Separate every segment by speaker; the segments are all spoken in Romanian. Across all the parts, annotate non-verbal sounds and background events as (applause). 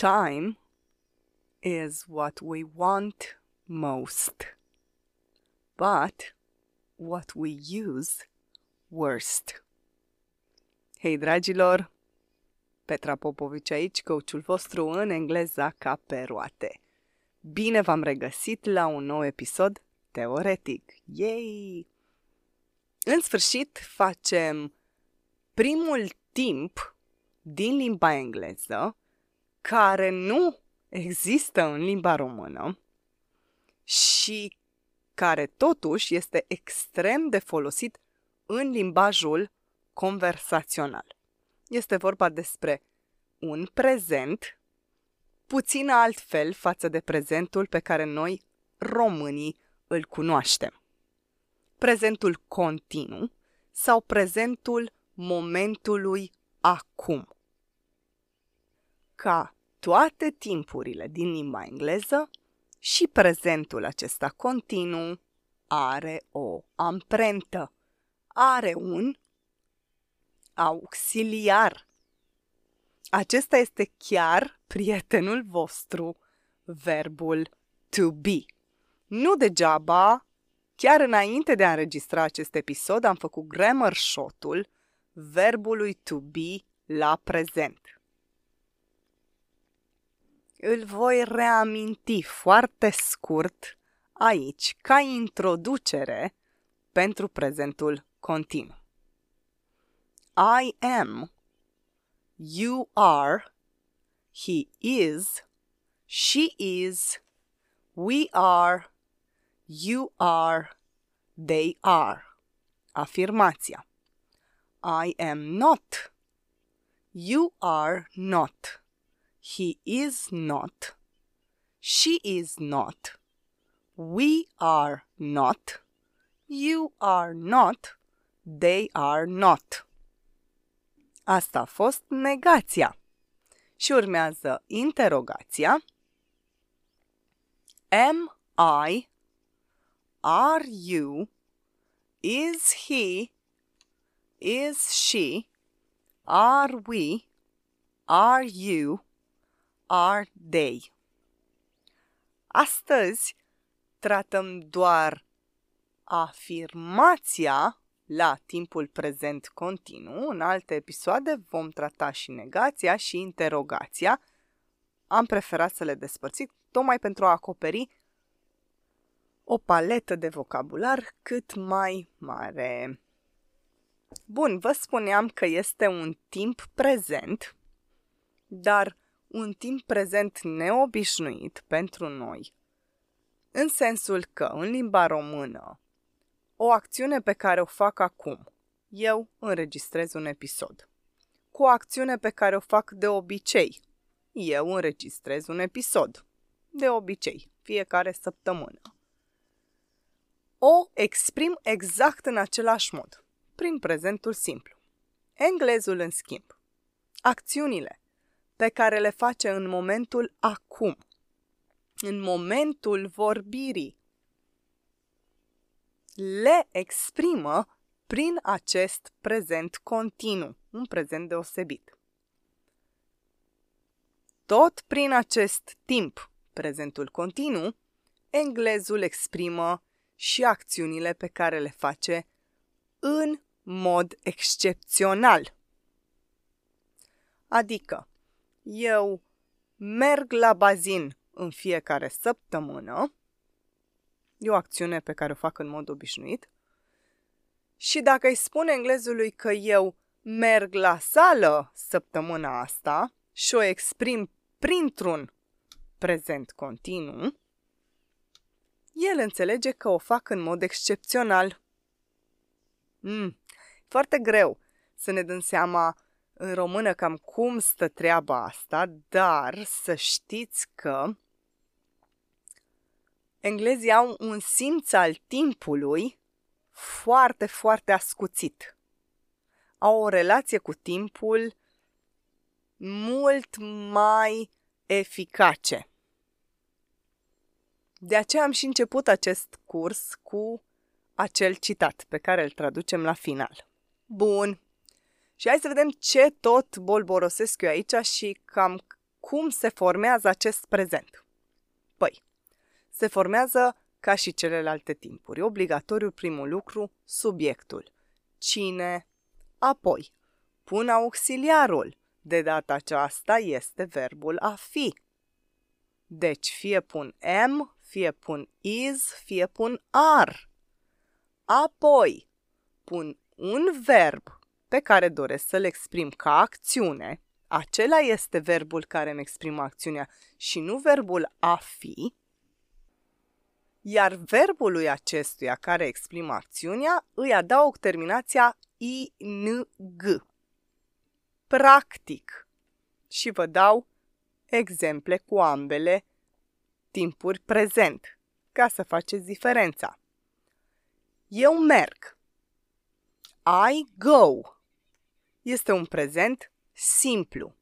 Speaker 1: Time is what we want most, but what we use worst. Hei, dragilor! Petra Popovici aici, coachul vostru în engleza ca pe roate. Bine v-am regăsit la un nou episod teoretic. Yay! În sfârșit, facem primul timp din limba engleză care nu există în limba română și care totuși este extrem de folosit în limbajul conversațional. Este vorba despre un prezent puțin altfel față de prezentul pe care noi, românii, îl cunoaștem. Prezentul continuu sau prezentul momentului acum. Ca toate timpurile din limba engleză, și prezentul acesta continuu are o amprentă, are un auxiliar. Acesta este chiar prietenul vostru, verbul to be. Nu degeaba, chiar înainte de a înregistra acest episod, am făcut grammar shot-ul verbului to be la prezent. Îl voi reaminti foarte scurt aici ca introducere pentru prezentul continuu. I am, you are, he is, she is, we are, you are, they are. Afirmația. I am not. You are not. He is not. She is not. We are not. You are not. They are not. Asta a fost negația. Și urmează interogația. Am I? Are you? Is he? Is she? Are we? Are you? Are they? Astăzi tratăm doar afirmația la timpul prezent continuu. În alte episoade vom trata și negația și interogația. Am preferat să le despărțim tocmai pentru a acoperi o paletă de vocabular cât mai mare. Bun, vă spuneam că este un timp prezent, dar un timp prezent neobișnuit pentru noi, în sensul că în limba română, o acțiune pe care o fac acum, eu înregistrez un episod. Cu o acțiune pe care o fac de obicei, eu înregistrez un episod. De obicei, fiecare săptămână. O exprim exact în același mod prin prezentul simplu. Englezul, în schimb, acțiunile pe care le face în momentul acum, în momentul vorbirii, le exprimă prin acest prezent continuu, un prezent deosebit. Tot prin acest timp, prezentul continuu, englezul exprimă și acțiunile pe care le face în mod excepțional. Adică, eu merg la bazin în fiecare săptămână, e o acțiune pe care o fac în mod obișnuit, și dacă îi spun englezului că eu merg la sală săptămâna asta și o exprim printr-un prezent continuu, el înțelege că o fac în mod excepțional. Mm, foarte greu să ne dăm seama în română cam cum stă treaba asta, dar să știți că englezii au un simț al timpului foarte, foarte ascuțit. Au o relație cu timpul mult mai eficace. De aceea am și început acest curs cu acel citat pe care îl traducem la final. Bun. Și hai să vedem ce tot bolborosesc eu aici și cam Cum se formează acest prezent? Păi, se formează ca și celelalte timpuri. Obligatoriu primul lucru, subiectul. Cine? Apoi, pun auxiliarul. De data aceasta este verbul a fi. Deci fie pun am, fie pun is, fie pun are. Apoi, pun un verb pe care doresc să-l exprim ca acțiune. Acela este verbul care îmi exprimă acțiunea și nu verbul a fi. Iar verbului acestuia care exprimă acțiunea îi adaug terminația ing. Practic. Și vă dau exemple cu ambele timpuri prezent, ca să faceți diferența. Eu merg. I go. Este un prezent simplu.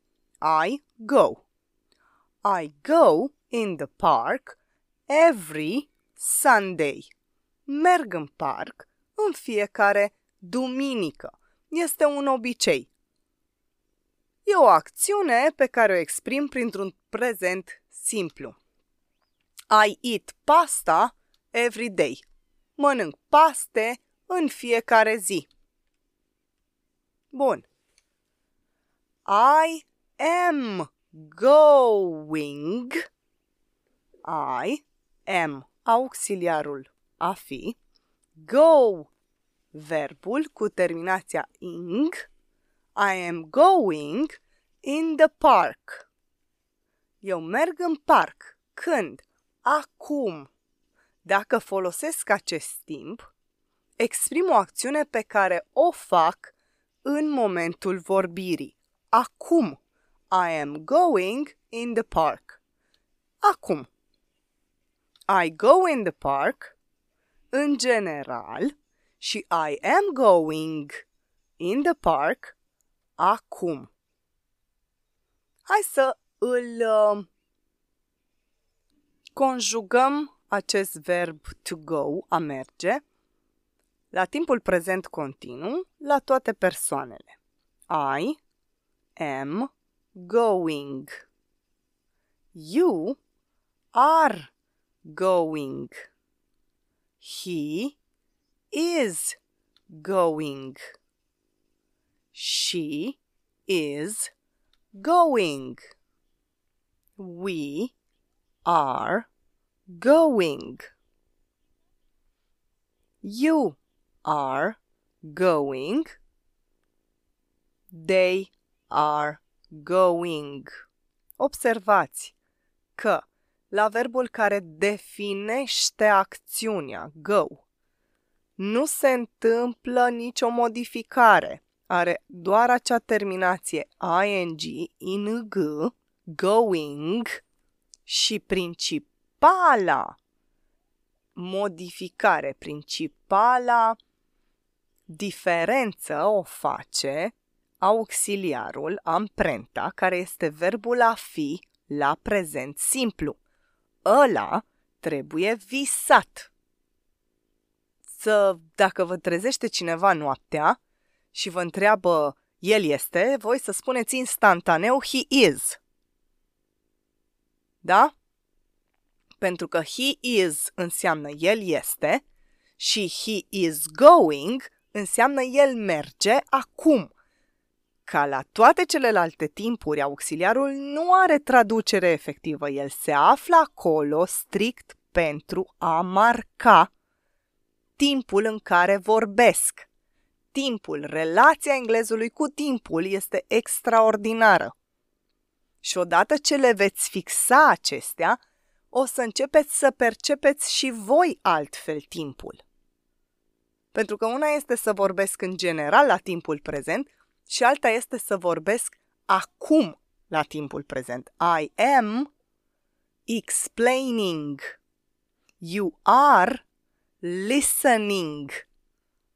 Speaker 1: I go. I go in the park every Sunday. Merg în parc în fiecare duminică. Este un obicei. E o acțiune pe care o exprim printr-un prezent simplu. I eat pasta every day. Mănânc paste în fiecare zi. Bun. I am going. I am auxiliarul a fi. Go verbul cu terminația ing. I am going in the park. Eu merg în parc. Când? Acum. Dacă folosesc acest timp, exprim o acțiune pe care o fac în momentul vorbirii. Acum. I am going in the park. Acum. I go in the park. În general. Și I am going in the park acum. Hai să îl uh, conjugăm acest verb to go, a merge, la timpul prezent continuu, la toate persoanele. I am going. You are going. He is going. She is going. We are going. You are going. They are going. Observați că la verbul care definește acțiunea, go, nu se întâmplă nicio modificare. Are doar acea terminație ing, ing, going și principala modificare, principala diferență o face auxiliarul, amprenta, care este verbul a fi la prezent simplu. Ăla trebuie visat să, dacă vă trezește cineva noaptea și vă întreabă el este, voi să spuneți instantaneu he is. Da? Pentru că he is înseamnă el este și he is going înseamnă el merge acum. Ca la toate celelalte timpuri, auxiliarul nu are traducere efectivă. El se află acolo strict pentru a marca timpul în care vorbesc. Timpul, relația englezului cu timpul este extraordinară. Și odată ce le veți fixa acestea, o să începeți să percepeți și voi altfel timpul. Pentru că una este să vorbesc în general la timpul prezent și alta este să vorbesc acum la timpul prezent. I am explaining. You are listening.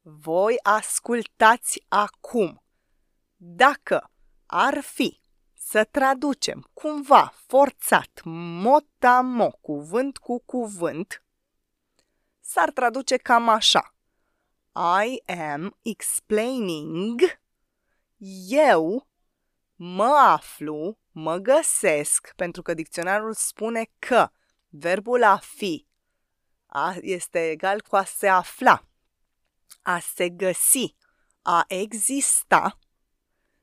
Speaker 1: Voi ascultați acum. Dacă ar fi să traducem cumva forțat, motamo, cuvânt cu cuvânt, s-ar traduce cam așa. I am explaining. Eu mă aflu mă găsesc, pentru că dicționarul spune că verbul a fi a, este egal cu a se afla, a se găsi, a exista.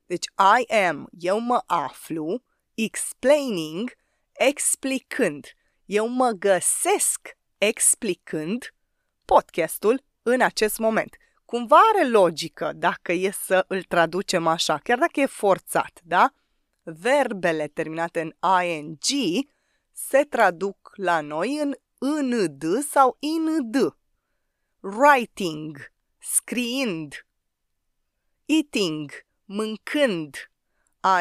Speaker 1: Deci I am, eu mă aflu, explaining, explicând. Eu mă găsesc explicând podcastul în acest moment. Cumva are logică dacă e să îl traducem așa, chiar dacă e forțat, da? Verbele terminate în ing se traduc la noi în înd sau ind. Writing, scriind, eating, mâncând.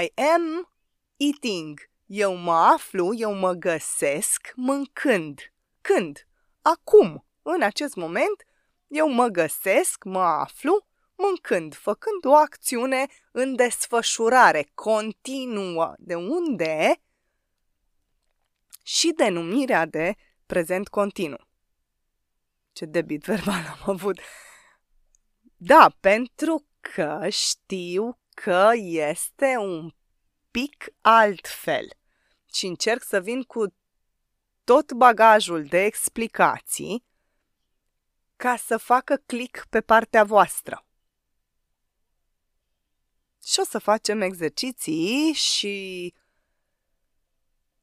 Speaker 1: I am eating. Eu mă aflu, eu mă găsesc mâncând. Când? Acum, în acest moment, eu mă găsesc, mă aflu mâncând, făcând o acțiune în desfășurare continuă, de unde și denumirea de prezent continuu. Ce debit verbal am avut. Da, pentru că știu că este un pic altfel și încerc să vin cu tot bagajul de explicații ca să facă click pe partea voastră. Și o să facem exerciții și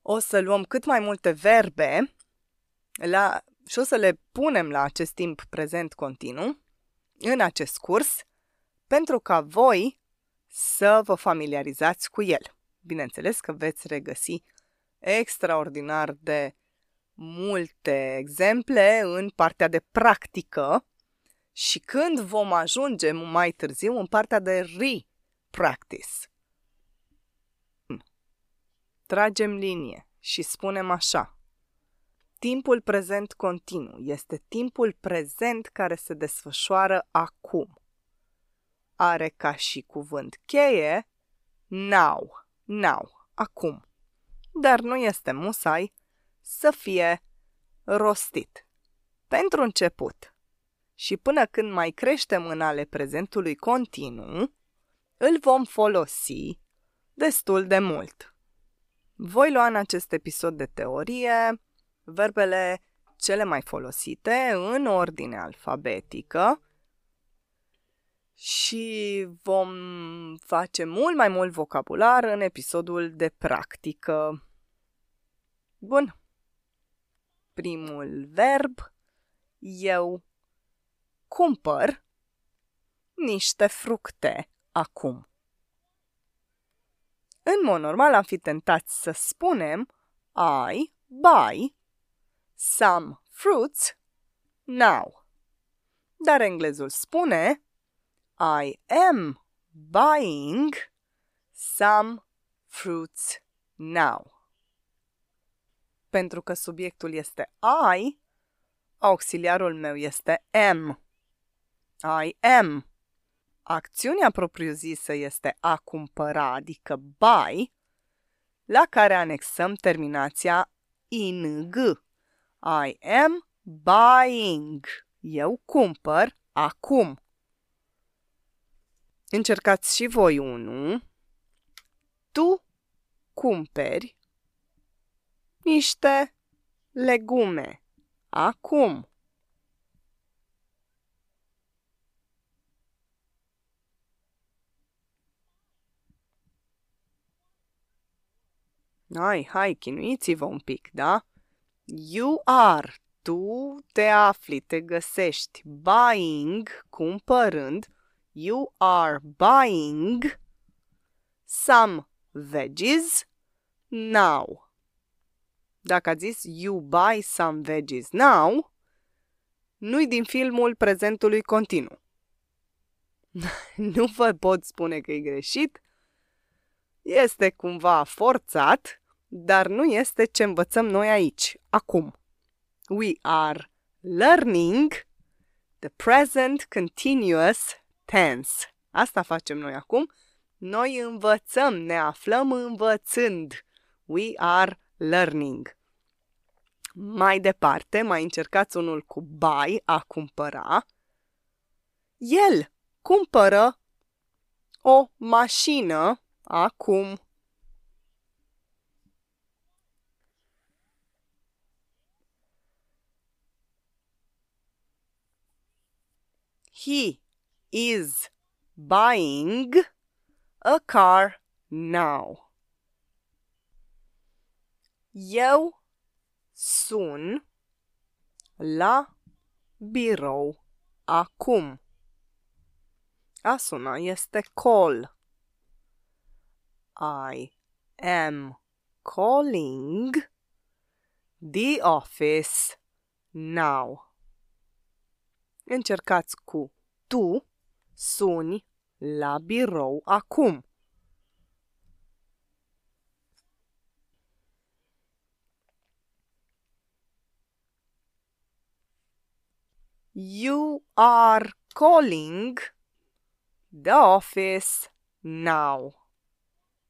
Speaker 1: o să luăm cât mai multe verbe la, și o să le punem la acest timp prezent continuu în acest curs pentru ca voi să vă familiarizați cu el. Bineînțeles că veți regăsi extraordinar de multe exemple în partea de practică și când vom ajunge mai târziu în partea de re-practice. Tragem linie și spunem așa. Timpul prezent continuu este timpul prezent care se desfășoară acum. Are ca și cuvânt cheie now, now, acum. Dar nu este musai să fie rostit. Pentru început, și până când mai creștem în ale prezentului continuu, îl vom folosi destul de mult. Voi lua în acest episod de teorie verbele cele mai folosite în ordine alfabetică și vom face mult mai mult vocabular în episodul de practică. Bun. Primul verb, eu cumpăr niște fructe acum. În mod normal am fi tentat să spunem I buy some fruits now. Dar englezul spune I am buying some fruits now. Pentru că subiectul este I, auxiliarul meu este am. I am. Acțiunea propriu-zisă este a cumpăra, adică buy, la care anexăm terminația ing. I am buying. Eu cumpăr acum. Încercați și voi unul. Tu cumperi niște legume acum. Hai, hai, chinuiți-vă un pic, da? You are, tu te afli, te găsești. Buying, cumpărând. You are buying some veggies now. Dacă ați zis you buy some veggies now, nu-i din filmul prezentului continuu. (laughs) nu vă pot spune că e greșit, este cumva forțat, dar nu este ce învățăm noi aici, acum. We are learning the present continuous tense. Asta facem noi acum. Noi învățăm, ne aflăm învățând. We are learning. Mai departe, mai încercați unul cu bai, a cumpăra. El cumpără o mașină acum. He is buying a car now. Eu sun la birou acum. A suna este call. I am calling the office now. Încercați cu tu suni la birou acum. You are calling the office now.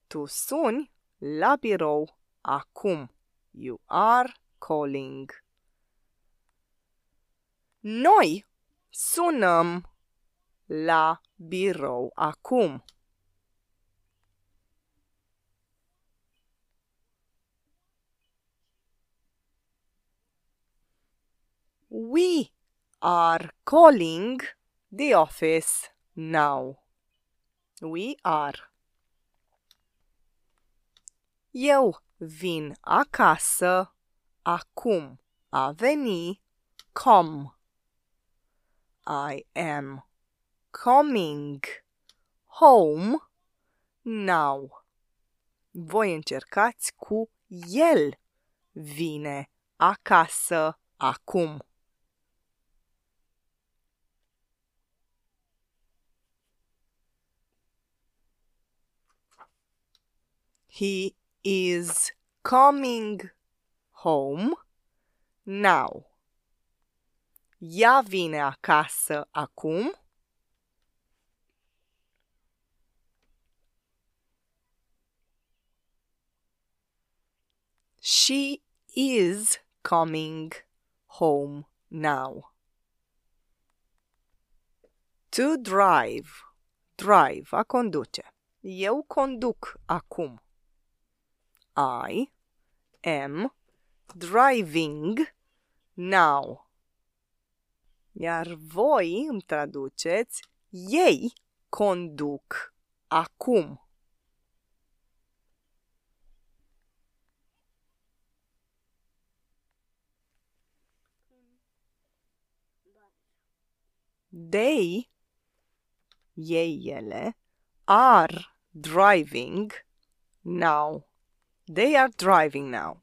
Speaker 1: Tu suni la birou acum. You are calling. Noi sunăm la birou acum. We are calling the office now. We are. Eu vin acasă acum. A veni, come. I am coming home now. Voi încercați cu el vine acasă acum. He is coming home now. Ea vine acasă acum. She is coming home now. To drive. Drive, a conduce. Eu conduc acum. I am driving now. Iar voi îmi traduceți ei conduc acum. They, ei, ele, are driving now. They are driving now.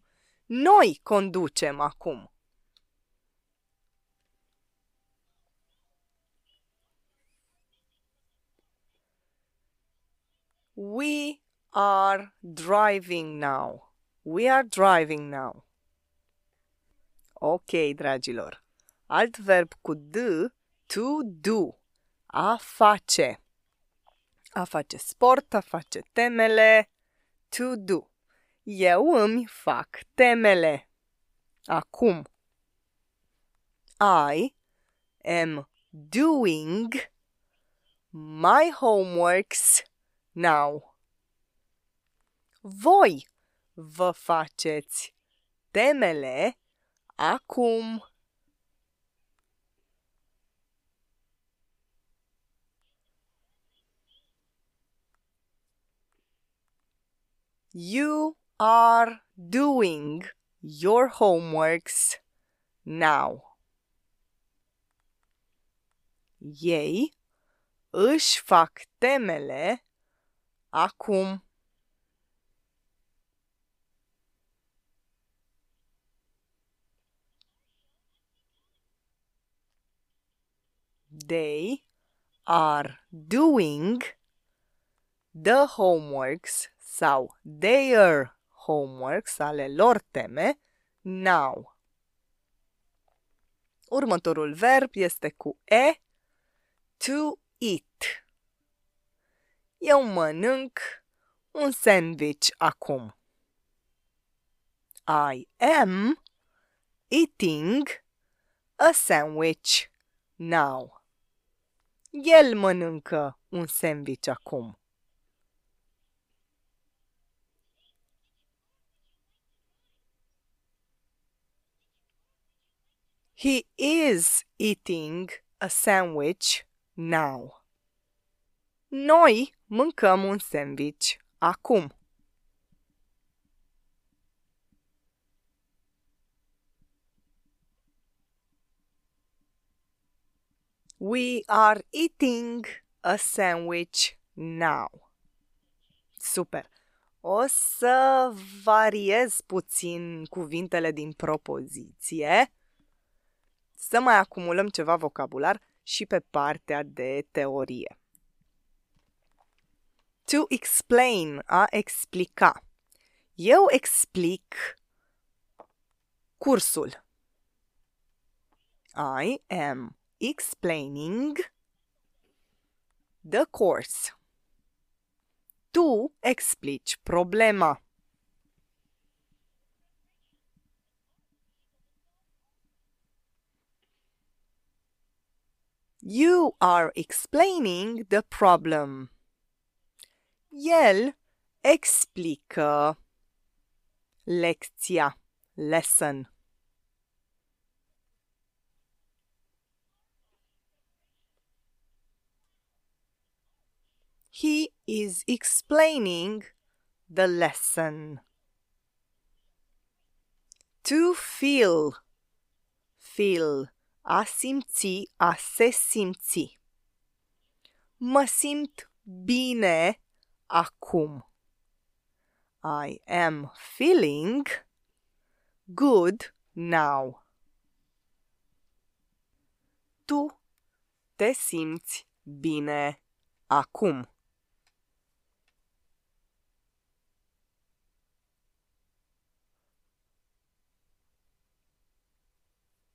Speaker 1: Noi conducem acum. We are driving now. We are driving now. Ok, dragilor. Alt verb cu d, to do. A face. A face sport, a face temele. To do. Eu îmi fac temele. Acum. I am doing my homeworks now. Voi vă faceți temele acum. You are doing your homeworks now. Ei își fac temele acum. They are doing the homeworks sau their homeworks, ale lor teme, now. Următorul verb este cu e, to eat. Eu mănânc un sandwich acum. I am eating a sandwich now. El mănâncă un sandwich acum. He is eating a sandwich now. Noi mâncăm un sandwich acum. We are eating a sandwich now. Super! O să variez puțin cuvintele din propoziție, să mai acumulăm ceva vocabular și pe partea de teorie. To explain, a explica. Eu explic cursul. I am explaining the course. Tu explici problema. You are explaining the problem. El explică lecția, lesson. He is explaining the lesson. To feel. Feel. A simți, a se simți. Mă simt bine acum. I am feeling good now. Tu te simți bine acum.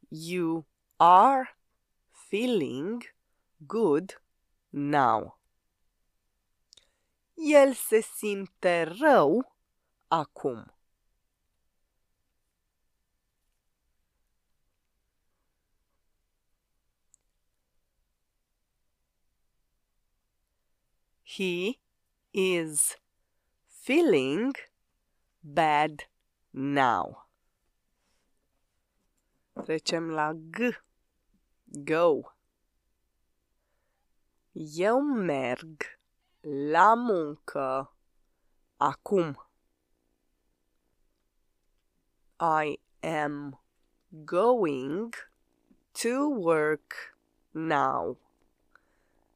Speaker 1: You are feeling good now. El se simte rău acum. He is feeling bad now. Trecem la G. Go. Eu merg la muncă acum. I am going to work now.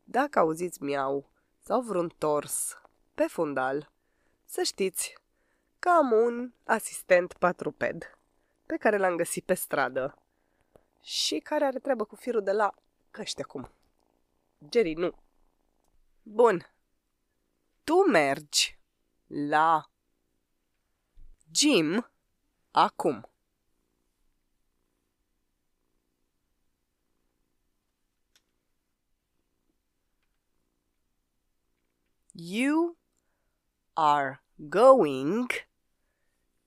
Speaker 1: Dacă auziți miau sau vreun tors pe fundal, să știți că am un asistent patruped pe care l-am găsit pe stradă și care are treabă cu firul de la căști acum. Jerry, nu. Bun. Tu mergi la gym acum. You are going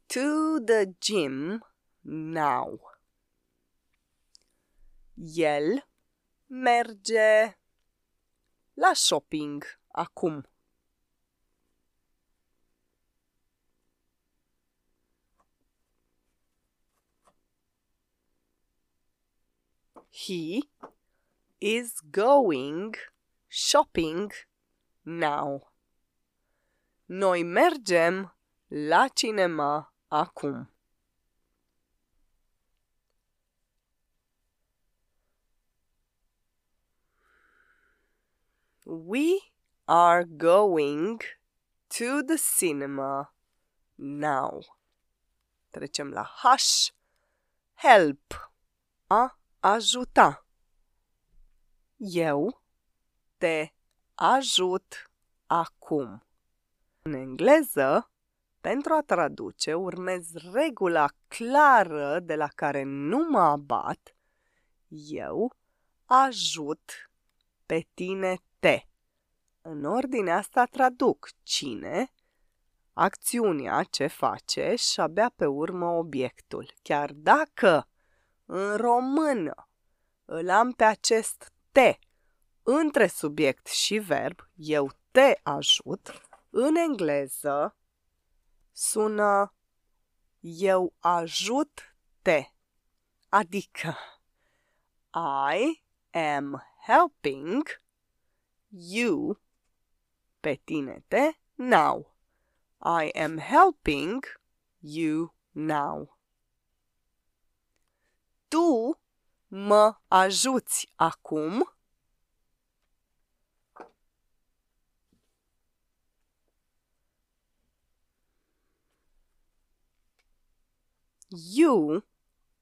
Speaker 1: to the gym now. El merge la shopping acum. He is going shopping now. Noi mergem la cinema acum. We are going to the cinema now. Trecem la H. Help. A ajuta. Eu te ajut acum. În engleză, pentru a traduce, urmez regula clară de la care nu mă abat. Eu ajut pe tine te. În ordinea asta traduc cine, acțiunea ce face și abia pe urmă obiectul. Chiar dacă în română îl am pe acest te între subiect și verb, eu te ajut, în engleză sună eu ajut te, adică I am helping you pe tine te now. I am helping you now. Tu mă ajuți acum. You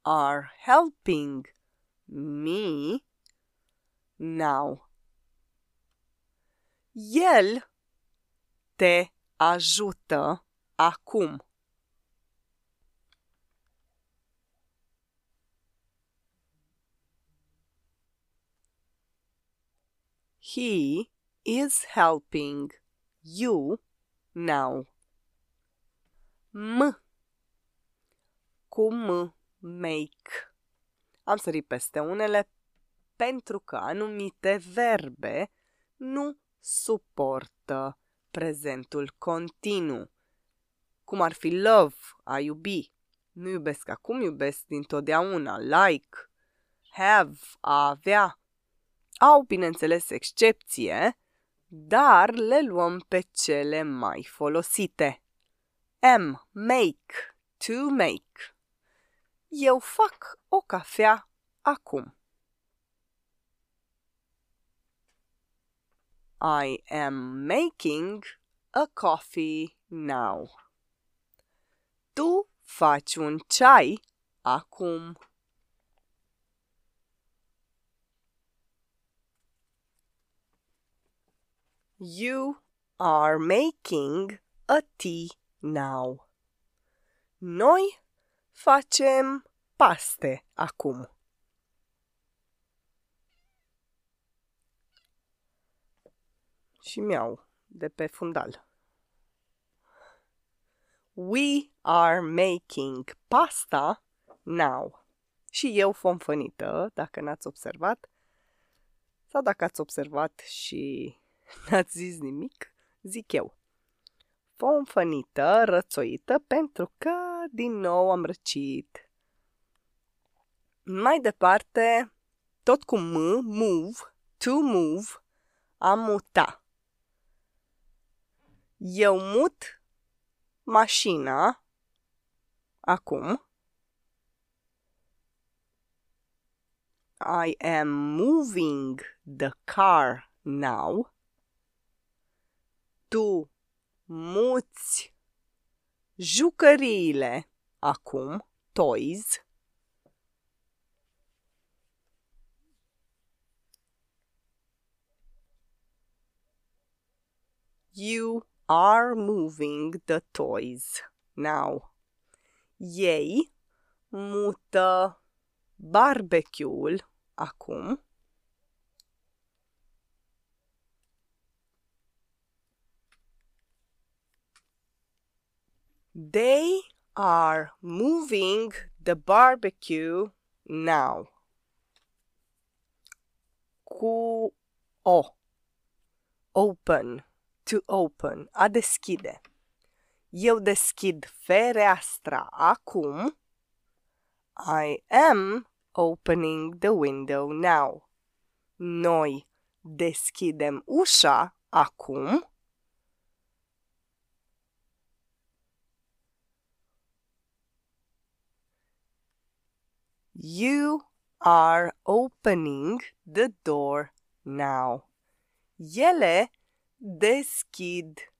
Speaker 1: are helping me now. El te ajută acum. He is helping you now. M cu M, make. Am sărit peste unele pentru că anumite verbe nu suportă prezentul continuu. Cum ar fi love, a iubi. Nu iubesc acum, iubesc dintotdeauna. Like, have, a avea. Au, bineînțeles, excepție, dar le luăm pe cele mai folosite. M, make, to make. Eu fac o cafea acum. I am making a coffee now. Tu faci un ceai acum. You are making a tea now. Noi facem paste acum. Și miau de pe fundal. We are making pasta now. Și eu fomfănită, dacă n-ați observat, sau dacă ați observat și (laughs) n-ați zis nimic, zic eu. Fomfănită, rățoită, pentru că din nou am răcit. Mai departe, tot cu M, move, to move, am muta. Eu mut mașina acum. I am moving the car now. Tu muți jucăriile acum, toys. You are moving the toys now. Ei mută barbecue-ul acum. They are moving the barbecue now. Cu o. Oh, open to open, a deschide. Eu deschid fereastra acum. I am opening the window now. Noi deschidem ușa acum. You are opening the door now. Ele Deschid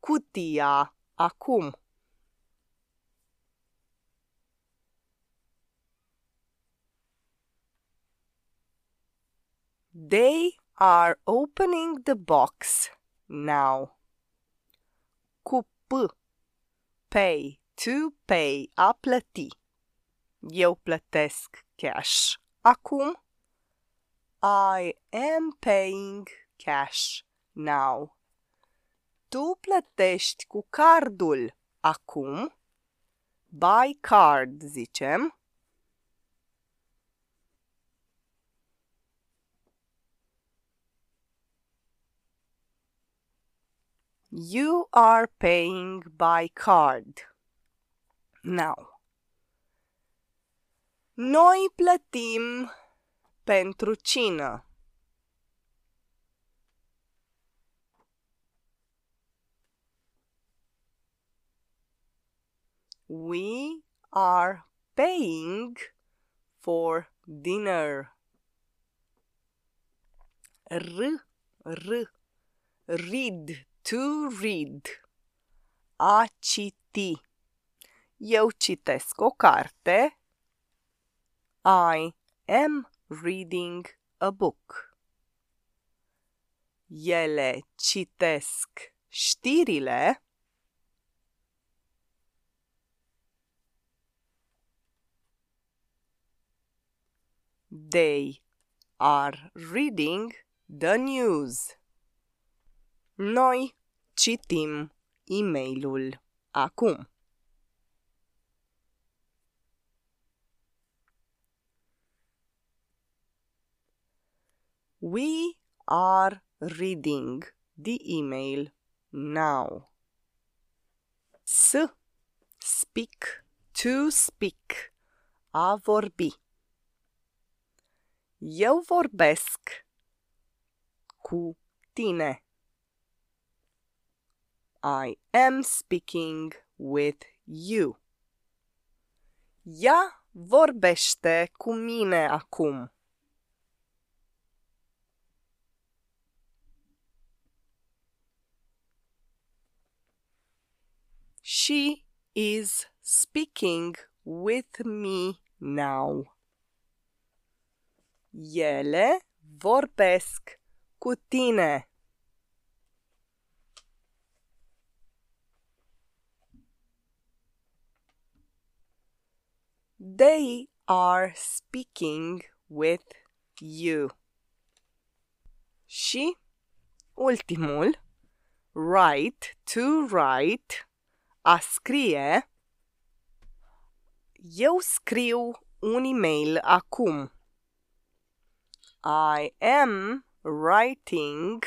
Speaker 1: cutia acum. They are opening the box now. Cu P. Pay. To pay. A plăti. Eu plătesc cash. Acum. I am paying cash now. Tu plătești cu cardul acum. By card, zicem. You are paying by card. Now. Noi plătim pentru cină. We are paying for dinner. R, r, read, to read. A citi. Eu citesc o carte. I am reading a book. Ele citesc știrile. They are reading the news. Noi citim e-mailul acum. We are reading the email now. S. Speak. To speak. A vorbi. Eu vorbesc cu tine. I am speaking with you. Ea vorbește cu mine acum. She is speaking with me now. Ele vorbesc cu tine. They are speaking with you. Și ultimul, write, to write, a scrie. Eu scriu un email acum. I am writing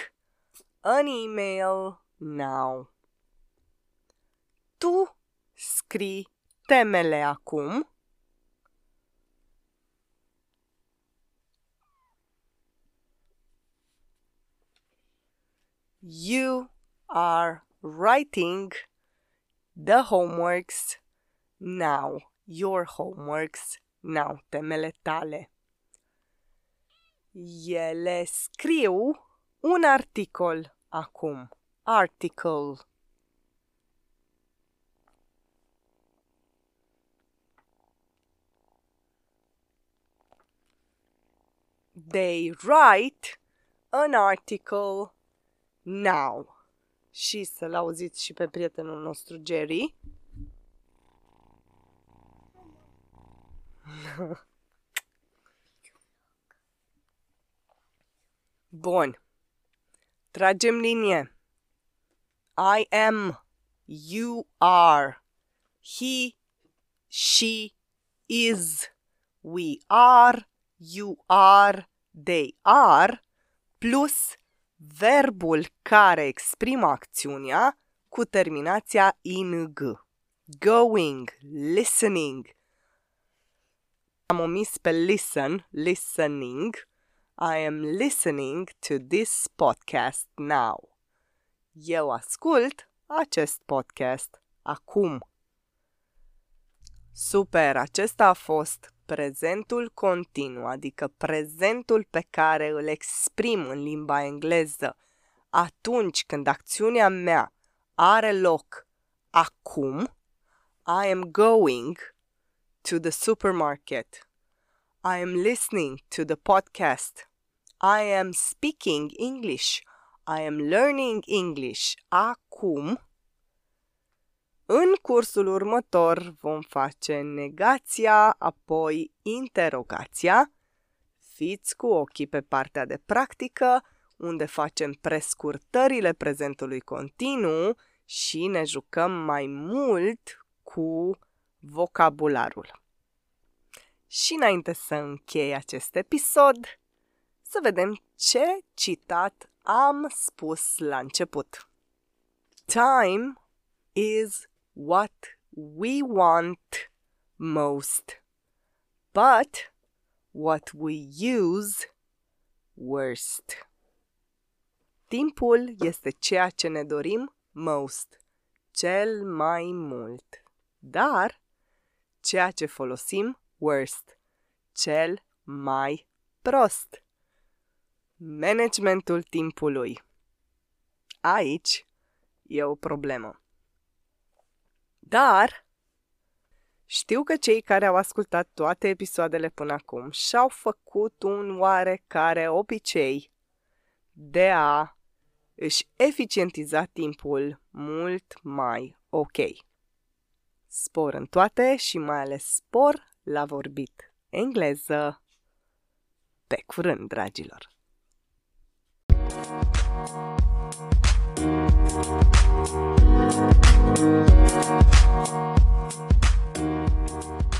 Speaker 1: an email now. Tu scrii temele acum. You are writing the homeworks now. Your homeworks now. Temele tale. Ele scriu un articol acum. Article. They write an article now. Și să-l auziți și pe prietenul nostru Jerry. (laughs) Bun. Tragem linie. I am, you are, he, she is, we are, you are, they are, plus verbul care exprimă acțiunea cu terminația ing. Going, listening. Am omis pe listen, listening, I am listening to this podcast now. Eu ascult acest podcast acum. Super, acesta a fost prezentul continuu, adică prezentul pe care îl exprim în limba engleză atunci când acțiunea mea are loc acum. I am going to the supermarket. I am listening to the podcast. I am speaking English. I am learning English. Acum, în cursul următor vom face negația, apoi interogația. Fiți cu ochii pe partea de practică, unde facem prescurtările prezentului continuu și ne jucăm mai mult cu vocabularul. Și înainte să închei acest episod, să vedem ce citat am spus la început. Time is what we want most, but what we use worst. Timpul este ceea ce ne dorim most, cel mai mult, dar ceea ce folosim worst, cel mai prost. Managementul timpului. Aici e o problemă. Dar știu că cei care au ascultat toate episoadele până acum și-au făcut un oarecare obicei de a își eficientiza timpul mult mai ok. Spor în toate și mai ales spor la vorbit engleză. Pe curând, dragilor! Thank you.